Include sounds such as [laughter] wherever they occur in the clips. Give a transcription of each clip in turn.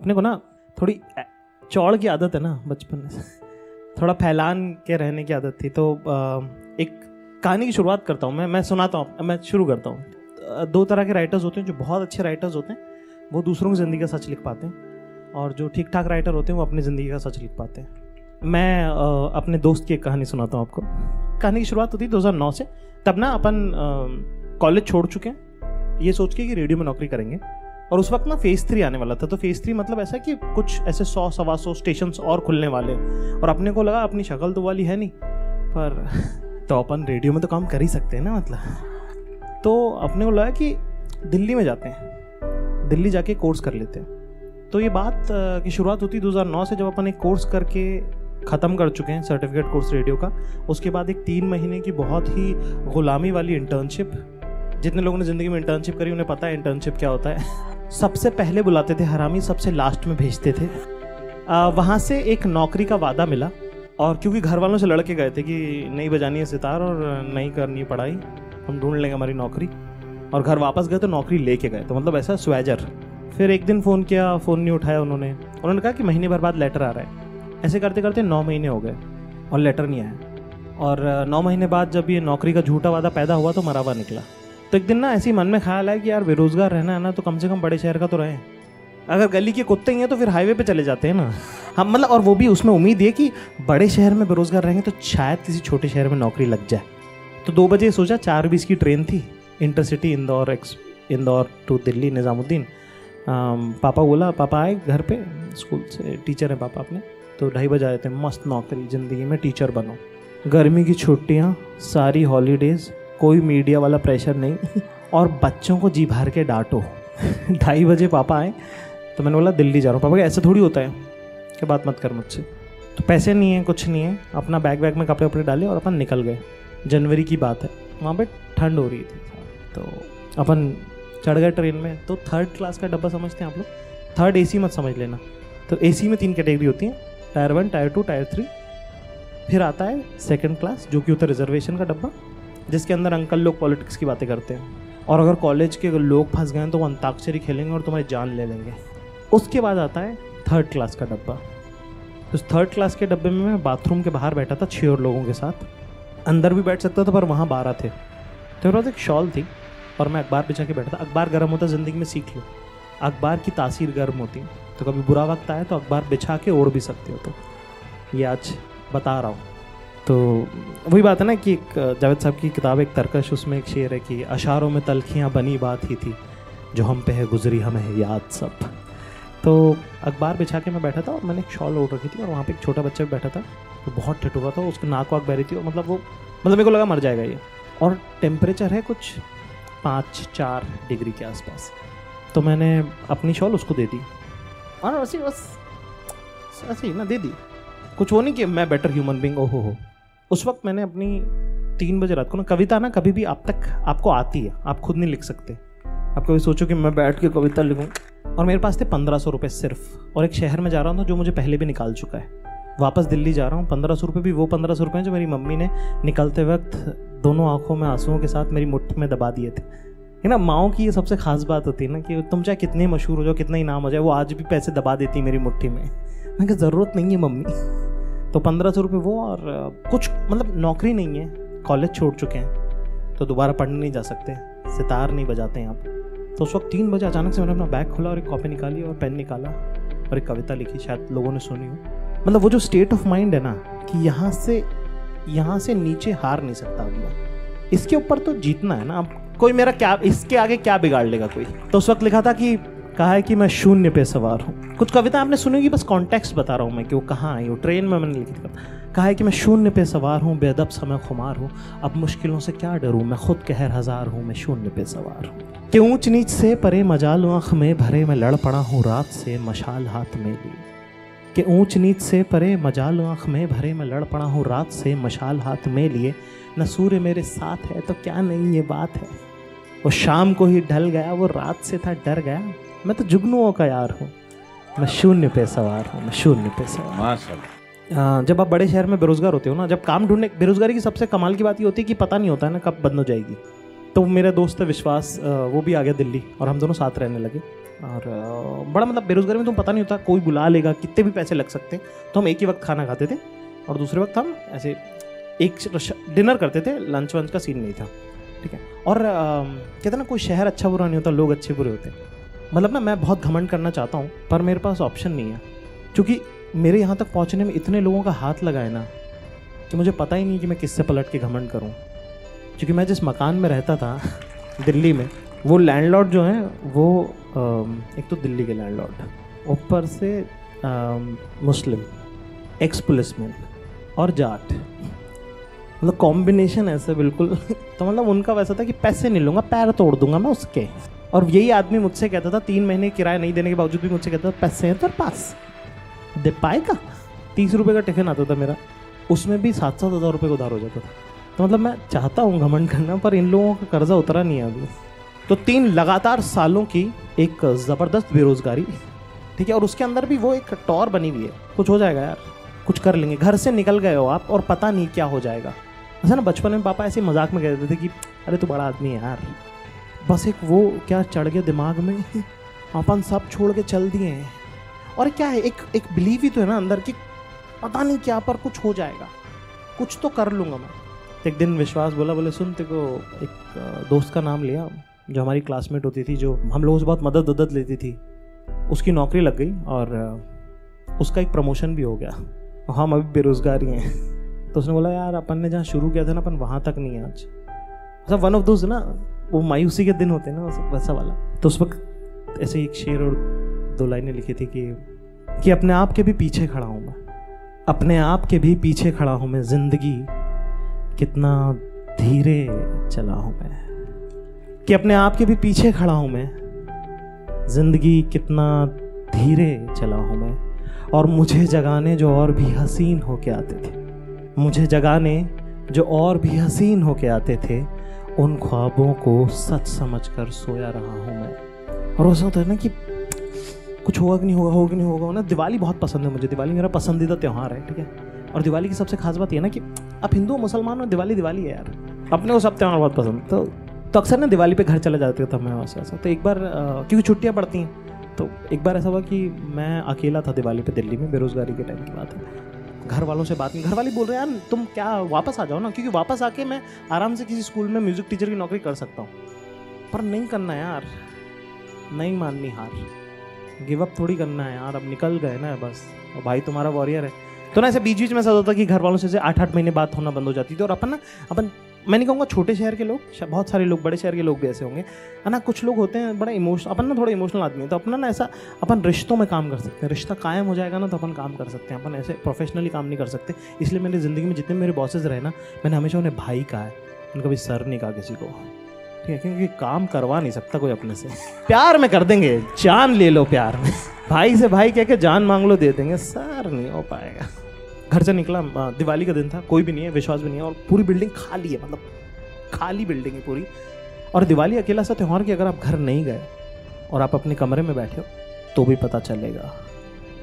अपने को ना थोड़ी चौड़ की आदत है ना बचपन से थोड़ा फैलान के रहने की आदत थी तो एक कहानी की शुरुआत करता हूँ मैं मैं सुनाता हूँ, मैं शुरू करता हूँ। दो तरह के राइटर्स होते हैं जो बहुत अच्छे राइटर्स होते हैं, वो दूसरों की ज़िंदगी का सच लिख पाते हैं, और जो ठीक ठाक राइटर होते हैं, वो अपनी ज़िंदगी का सच लिख पाते हैं। मैं अपने दोस्त की एक कहानी सुनाता हूँ आपको। कहानी की शुरुआत होती है दो हज़ार नौ से, तब ना अपन कॉलेज छोड़ चुके हैं। ये सोच के कि रेडियो में नौकरी करेंगे। और उस वक्त ना फ़ेज़ थ्री आने वाला था। तो फ़ेज़ थ्री मतलब ऐसा कि कुछ ऐसे सौ, सवा सौ स्टेशन और खुलने वाले। और अपने को लगा, अपनी शक्ल तो वाली है नहीं। पर [laughs] तो अपन रेडियो में तो काम कर ही सकते हैं ना मतलब। तो अपने को लगा कि दिल्ली में जाते हैं। दिल्ली जाके कोर्स कर लेते हैं। तो ये बात की शुरुआत होती 2009 से जब अपन एक कोर्स करके ख़त्म कर चुके हैं सर्टिफिकेट कोर्स रेडियो का। उसके बाद एक तीन महीने की बहुत ही गुलामी वाली इंटर्नशिप जितने लोगों ने ज़िंदगी में इंटर्नशिप करी, उन्हें पता है इंटर्नशिप क्या होता है। सबसे पहले बुलाते थे हरामी सबसे लास्ट में भेजते थे। आ, वहाँ से एक नौकरी का वादा मिला और क्योंकि घर वालों से लड़के गए थे कि नहीं बजानी है सितार और नहीं करनी पढ़ाई हम ढूंढ लेंगे हमारी नौकरी। और घर वापस गए तो नौकरी लेके गए तो मतलब ऐसा स्वेजर। फिर एक दिन फ़ोन किया फ़ोन नहीं उठाया उन्होंने। उन्होंने कहा कि महीने भर बाद लेटर आ रहा है। ऐसे करते करते नौ महीने हो गए और लेटर नहीं आया। और नौ महीने बाद जब ये नौकरी का झूठा वादा पैदा हुआ तो मरावा निकला। तो एक दिन ना ऐसी मन में ख्याल है कि यार बेरोज़गार रहना है ना तो कम से कम बड़े शहर का तो रहे। अगर गली के कुत्ते ही हैं तो फिर हाईवे पे चले जाते हैं ना। हम मतलब और वो भी उसमें उम्मीद है कि बड़े शहर में बेरोज़गार रहेंगे तो शायद किसी छोटे शहर में नौकरी लग जाए। तो दो बजे सोचा, चार बीस की ट्रेन थी intercity Indore ex Indore to Delhi Nizamuddin पापा बोला, पापा आए घर पे, स्कूल से टीचर हैं पापा अपने तो ढाई बजे आए थे, मस्त नौकरी, ज़िंदगी में टीचर बनो। गर्मी की छुट्टियाँ, सारी हॉलीडेज़ कोई मीडिया वाला प्रेशर नहीं, और बच्चों को जी भर के डांटो। ढाई बजे पापा आए तो मैंने बोला, दिल्ली जा रहा हूँ। पापा ऐसा थोड़ी होता है क्या बात मत कर मुझसे। तो पैसे नहीं है, कुछ नहीं है, अपना बैग वैग में कपड़े वपड़े डाले और अपन निकल गए। जनवरी की बात है, वहाँ पे ठंड हो रही थी। तो अपन चढ़ गए ट्रेन में तो थर्ड क्लास का डब्बा समझते हैं आप लोग। थर्ड एसी मत समझ लेना। तो एसी में तीन कैटेगरी होती हैं tier one tier two tier three फिर आता है सेकंड क्लास जो कि होता है रिजर्वेशन का डब्बा। जिसके अंदर अंकल लोग पॉलिटिक्स की बातें करते हैं। और अगर कॉलेज के लोग फंस गए तो वो अंताक्षरी खेलेंगे और तुम्हारी जान ले लेंगे। उसके बाद आता है थर्ड क्लास का डब्बा। तो थर्ड क्लास के डब्बे में मैं बाथरूम के बाहर बैठा था छः और लोगों के साथ। अंदर भी बैठ सकता था, पर वहाँ बारह थे। तो मेरे पास एक शॉल थी और मैं अखबार बिछा के बैठा था। अखबार गर्म होता, ज़िंदगी में सीख लो। अखबार की तासीर गर्म होती। तो कभी बुरा वक्त आए तो अखबार बिछा के ओढ़ भी सकते हो तो ये आज बता रहा हूँ। तो वही बात है ना कि जावेद साहब की किताब एक तरकश, उसमें एक शेर है कि अशारों में तलखियाँ बनी बात ही थी, जो हम पे है गुजरी हमें याद सब। तो अखबार बिछा के मैं बैठा था और मैंने एक शॉल ओढ़ रखी थी और वहाँ पे एक छोटा बच्चा बैठा था तो बहुत ठिठुरा था उसकी नाक वाक बह रही थी और मतलब वो मतलब मेरे को लगा मर जाएगा ये। और टेम्परेचर है कुछ पाँच चार डिग्री के आसपास। तो मैंने अपनी शॉल उसको दे दी। और ऐसी बस, ऐसे ही ना, दे दी। कुछ वो नहीं कि मैं बेटर ह्यूमन बींग ओ हो। उस वक्त मैंने अपनी तीन बजे रात को ना, कविता ना कभी भी आप तक आपको आती है, आप खुद नहीं लिख सकते। आप कभी सोचो कि मैं बैठ के कविता लिखूँ और मेरे पास थे पंद्रह सौ रुपये सिर्फ़ और एक शहर में जा रहा था जो मुझे पहले भी निकाल चुका है। वापस दिल्ली जा रहा हूँ, पंद्रह सौ रुपये भी वो पंद्रह सौ रुपये जो मेरी मम्मी ने निकलते वक्त दोनों आँखों में आंसुओं के साथ मेरी मुट्ठी में दबा दिए थे। है ना, माओ की ये सबसे खास बात होती है ना कि तुम चाहे कितने मशहूर हो जाओ, कितना ही नाम हो जाए, वो आज भी पैसे दबा देती मेरी मुट्ठी में। मैं क्या ज़रूरत नहीं है मम्मी। तो पंद्रह सौ रुपये वो और कुछ मतलब नौकरी नहीं है, कॉलेज छोड़ चुके हैं तो दोबारा पढ़ने नहीं जा सकते, सितार नहीं बजाते हैं आप। तो उस वक्त तीन बजे अचानक से मैंने अपना बैग खोला और एक कॉपी निकाली और पेन निकाला और एक कविता लिखी, शायद लोगों ने सुनी हो। मतलब वो जो स्टेट ऑफ़ माइंड है ना, कि यहाँ से यहाँ से नीचे हार नहीं सकता अगला इसके ऊपर तो जीतना है ना, अब कोई मेरा क्या, इसके आगे क्या बिगाड़ लेगा कोई? तो उस वक्त लिखा था कि कहा है कि मैं शून्य पे सवार हूँ। कुछ कविता आपने सुनी होगी, बस कॉन्टेक्स्ट बता रहा हूँ मैं कि वो कहाँ आई वो ट्रेन में मैंने लिखी कहा है कि मैं शून्य पे सवार हूँ बेदब समय खुमार हूँ। अब मुश्किलों से क्या डरूँ? मैं खुद कहर हज़ार हूँ, मैं शून्य पे सवार हूँ। कि ऊंच नीच से परे मजाल आँख में भरे मैं लड़ पड़ा हूँ, रात से मशाल हाथ में ली। कि ऊंच नीच से परे मजाल आँख में भरे मैं लड़ पड़ा हूँ, रात से मशाल हाथ में लिए। न सूर्य मेरे साथ है तो क्या नहीं ये बात है? वो शाम को ही ढल गया, वो रात से था, डर गया। मैं तो जुगनुओं का यार हूँ। मैं शून्य पे सवार हूँ मैं शून्य पे सवार जब आप बड़े शहर में बेरोजगार होते हो ना जब काम ढूँढने बेरोजगारी की सबसे कमाल की बात ये होती है कि पता नहीं होता है ना कब बंद हो जाएगी। तो मेरा दोस्त है विश्वास वो भी आ गया दिल्ली और हम दोनों साथ रहने लगे। और बड़ा मतलब बेरोजगारी में तुम पता नहीं होता कोई बुला लेगा कितने भी पैसे लग सकते हैं। तो हम एक ही वक्त खाना खाते थे और दूसरे वक्त हम ऐसे एक डिनर करते थे लंच वंच का सीन नहीं था ठीक है। और कहते ना कोई शहर अच्छा बुरा नहीं होता लोग अच्छे बुरे होते हैं। मतलब ना मैं बहुत घमंड करना चाहता हूँ, पर मेरे पास ऑप्शन नहीं है। क्योंकि मेरे यहाँ तक पहुँचने में इतने लोगों का हाथ लगा है ना, कि मुझे पता ही नहीं कि मैं किससे पलट के घमंड करूँ। क्योंकि मैं जिस मकान में रहता था, [laughs] दिल्ली में, वो लैंडलॉर्ड जो है, वो एक तो दिल्ली के लैंडलॉर्ड ऊपर से मुस्लिम एक्स पुलिसमैन और जाट। मतलब कॉम्बिनेशन ऐसे बिल्कुल [laughs] तो मतलब उनका वैसा था कि पैसे नहीं लूँगा, पैर तोड़ दूँगा मैं उसके। और यही आदमी मुझसे कहता था, तीन महीने किराया नहीं देने के बावजूद भी मुझसे कहता था, पैसे हैं तेरे पास। दे पाएगा? तीस रुपये का टिफ़िन आता था मेरा। उसमें भी सात सात हज़ार रुपये का उधार हो जाता था। तो मतलब मैं चाहता हूँ घमंड करना, पर इन लोगों का कर्जा उतरा नहीं है अभी। तो तीन लगातार सालों की एक ज़बरदस्त बेरोजगारी, ठीक है, और उसके अंदर भी वो एक टॉर बनी हुई है। कुछ हो जाएगा यार, कुछ कर लेंगे। घर से निकल गए हो आप, और पता नहीं क्या हो जाएगा। ऐसा ना, बचपन में पापा ऐसे मज़ाक में कहते थे कि, अरे तू बड़ा आदमी है यार। बस एक वो क्या चढ़ गया दिमाग में? अपन सब छोड़ के चल दिए हैं। और क्या है, एक एक बिलीव ही तो है ना अंदर कि पता नहीं क्या पर कुछ हो जाएगा। कुछ तो कर लूँगा मैं। एक दिन विश्वास बोला, बोले, सुन तेको एक दोस्त का नाम लिया, जो हमारी क्लासमेट होती थी, जो हम लोगों से बहुत मदद उदद लेती थी। उसकी नौकरी लग गई और उसका एक प्रमोशन भी हो गया। हम अभी बेरोजगार ही। हैं [laughs] तो उसने बोला, यार, अपन ने जहाँ शुरू किया था ना, अपन वहाँ तक नहीं है आज। मतलब वन ऑफ़ दोज ना वो मायूसी के दिन होते हैं ना वैसा- वाला। तो उस वक्त ऐसे एक शेर और दो लाइनें लिखी थी कि कि अपने आप के भी पीछे खड़ा हूँ मैं। अपने आप के भी पीछे खड़ा हूँ मैं। ज़िंदगी कितना धीरे चला हूँ मैं। कि अपने आप के भी पीछे खड़ा हूँ मैं। ज़िंदगी कितना धीरे चला हूँ मैं। और मुझे जगाने जो और भी हसीन होके आते थे। मुझे जगाने जो और भी हसीन होके आते थे। उन ख्वाबों को सच समझकर सोया रहा हूँ मैं। और ऐसा होता है ना कि कुछ होगा कि नहीं होगा होगा कि नहीं होगा ना? दिवाली बहुत पसंद है मुझे। दिवाली मेरा पसंदीदा त्यौहार है ठीक है? और दिवाली की सबसे खास बात यह ना कि आप हिंदू मुसलमान हो दिवाली दिवाली है यार। अपने को सब त्यौहार बहुत पसंद। तो तो अक्सर ना दिवाली पे घर चले जाते थे मैं वैसे ऐसा तो एक बार क्योंकि छुट्टियाँ पड़ती हैं तो एक बार ऐसा हुआ कि मैं अकेला था दिवाली पे दिल्ली में बेरोजगारी के टाइम की बात है। घर वालों से बात नहीं। घर वाले बोल रहे हैं, यार, तुम क्या वापस आ जाओ ना? क्योंकि वापस आके मैं आराम से किसी स्कूल में म्यूज़िक टीचर की नौकरी कर सकता हूँ। पर नहीं करना यार। नहीं माननी हार। गिव अप थोड़ी करना है यार। अब निकल गए ना बस। और भाई तुम्हारा वॉरियर है। तो ना ऐसे बीच बीच में ऐसा होता कि घर वालों से आठ आठ महीने बात होना बंद हो जाती थी और अपन ना, अपन मैं नहीं कहूँगा छोटे शहर के लोग बहुत सारे लोग, बड़े शहर के लोग भी ऐसे होंगे, है ना? कुछ लोग होते हैं बड़ा इमोशनल अपन ना थोड़ा इमोशनल आदमी है तो अपना ना ऐसा अपन रिश्तों में काम कर सकते हैं। रिश्ता कायम हो जाएगा ना तो अपन काम कर सकते हैं। अपन ऐसे प्रोफेशनली काम नहीं कर सकते। इसलिए मेरी ज़िंदगी में जितने मेरे बॉसेज रहे ना, मैंने हमेशा उन्हें भाई कहा है। उनका भी सर नहीं कहा किसी को। ठीक है? क्योंकि काम करवा नहीं सकता कोई अपने से। प्यार में कर देंगे। जान ले लो प्यार में। भाई से भाई कह के जान मांग लो, दे देंगे। सर नहीं हो पाएगा। घर से निकला दिवाली का दिन था, कोई भी नहीं है, विश्वास भी नहीं है, और पूरी बिल्डिंग खाली है मतलब खाली बिल्डिंग है पूरी। और दिवाली अकेला सा त्यौहार कि अगर आप घर नहीं गए और आप अपने कमरे में बैठे हो तो भी पता चलेगा,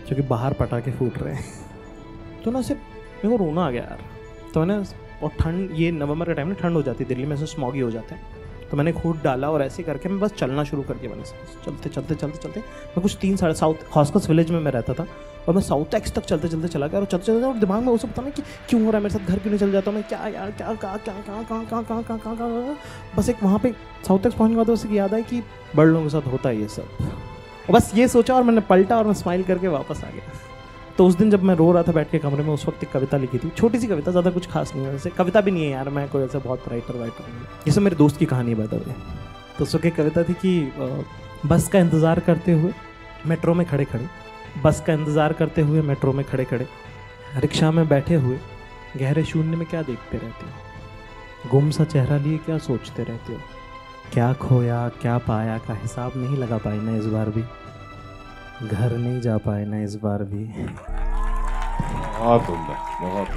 क्योंकि बाहर पटाखे फूट रहे हैं। तो ना सिर्फ़, मेरे को रोना आ गया यार। तो मैंने, और ठंड, ये नवंबर के टाइम में ठंड हो जाती है, दिल्ली में ऐसे स्मॉगी हो जाते हैं। तो मैंने खूद डाला और ऐसे करके मैं बस चलना शुरू कर दिया मैंने, चलते चलते चलते चलते। मैं कुछ तीन साढ़े साउथ हॉस्कस विलेज में मैं रहता था। और मैं साउथ एक्स तक चलते चलते चला गया और चलते चलते और दिमाग में सब पता नहीं कि क्यों हो रहा है मेरे साथ घर क्यों नहीं चल जाता मैं क्या यार क्या कहाँ कहाँ कहाँ कहाँ कहाँ कहाँ कहाँ कहाँ कहाँ बस एक वहाँ पे साउथ एक्स पहुँचने के बाद उसे याद आया कि बड़ लोगों के साथ होता है ये सब बस ये सोचा और मैंने पलटा और मैं स्माइल करके वापस आ गया तो उस दिन जब मैं रो रहा था बैठ के कमरे में उस वक्त एक कविता लिखी थी छोटी सी कविता ज़्यादा कुछ खास नहीं है वैसे कविता भी नहीं है यार मैं कोई ऐसा बहुत राइटर वाइटर नहीं हूँ। सब मेरे दोस्त की कहानी है बताओ तो उस एक कविता थी कि बस का इंतज़ार करते हुए मेट्रो में खड़े खड़े बस का इंतज़ार करते हुए मेट्रो में खड़े खड़े। रिक्शा में बैठे हुए गहरे शून्य में क्या देखते रहते हो? गुम सा चेहरा लिए क्या सोचते रहते हो? क्या खोया, क्या पाया का हिसाब नहीं लगा पाए ना इस बार भी? घर नहीं जा पाए ना इस बार भी। बहुत बहुत।